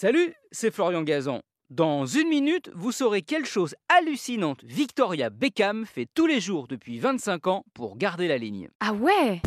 Salut, c'est Florian Gazan. Dans une minute, vous saurez quelle chose hallucinante Victoria Beckham fait tous les jours depuis 25 ans pour garder la ligne. Ah ouais?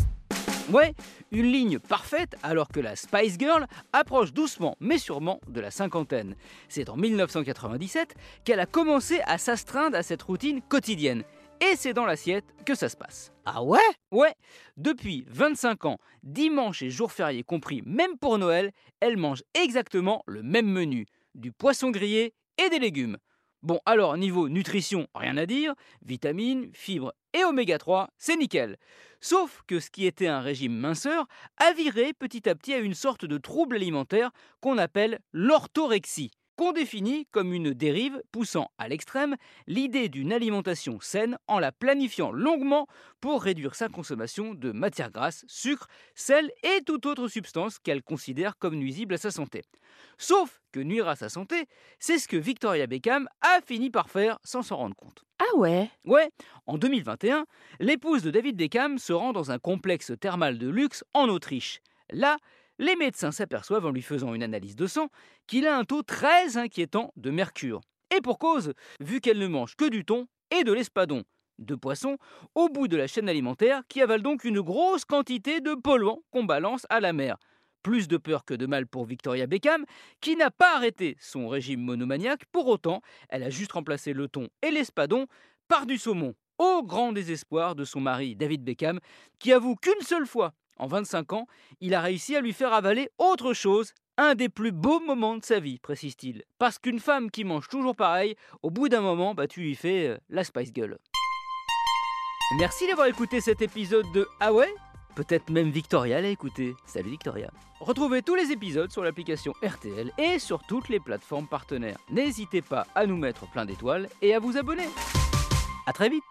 Ouais, une ligne parfaite alors que la Spice Girl approche doucement mais sûrement de la cinquantaine. C'est en 1997 qu'elle a commencé à s'astreindre à cette routine quotidienne. Et c'est dans l'assiette que ça se passe. Ah ouais? Ouais, depuis 25 ans, dimanche et jours fériés compris, même pour Noël, elle mange exactement le même menu. Du poisson grillé et des légumes. Bon, alors, niveau nutrition, rien à dire. Vitamines, fibres et oméga 3, c'est nickel. Sauf que ce qui était un régime minceur a viré petit à petit à une sorte de trouble alimentaire qu'on appelle l'orthorexie qu'on définit comme une dérive poussant à l'extrême l'idée d'une alimentation saine en la planifiant longuement pour réduire sa consommation de matières grasses, sucre, sel et toute autre substance qu'elle considère comme nuisible à sa santé. Sauf que nuire à sa santé, c'est ce que Victoria Beckham a fini par faire sans s'en rendre compte. Ah ouais? Ouais, en 2021, l'épouse de David Beckham se rend dans un complexe thermal de luxe en Autriche. Là, les médecins s'aperçoivent en lui faisant une analyse de sang qu'il a un taux très inquiétant de mercure. Et pour cause, vu qu'elle ne mange que du thon et de l'espadon, de poissons, au bout de la chaîne alimentaire qui avale donc une grosse quantité de polluants qu'on balance à la mer. Plus de peur que de mal pour Victoria Beckham, qui n'a pas arrêté son régime monomaniaque, pour autant, elle a juste remplacé le thon et l'espadon par du saumon, au grand désespoir de son mari David Beckham, qui avoue qu'une seule fois en 25 ans, il a réussi à lui faire avaler autre chose, un des plus beaux moments de sa vie, précise-t-il. Parce qu'une femme qui mange toujours pareil, au bout d'un moment, bah, tu lui fais euh, la Spice Girl. Merci d'avoir écouté cet épisode de Ah ouais? Peut-être même Victoria l'a écouté. Salut Victoria. Retrouvez tous les épisodes sur l'application RTL et sur toutes les plateformes partenaires. N'hésitez pas à nous mettre plein d'étoiles et à vous abonner. A très vite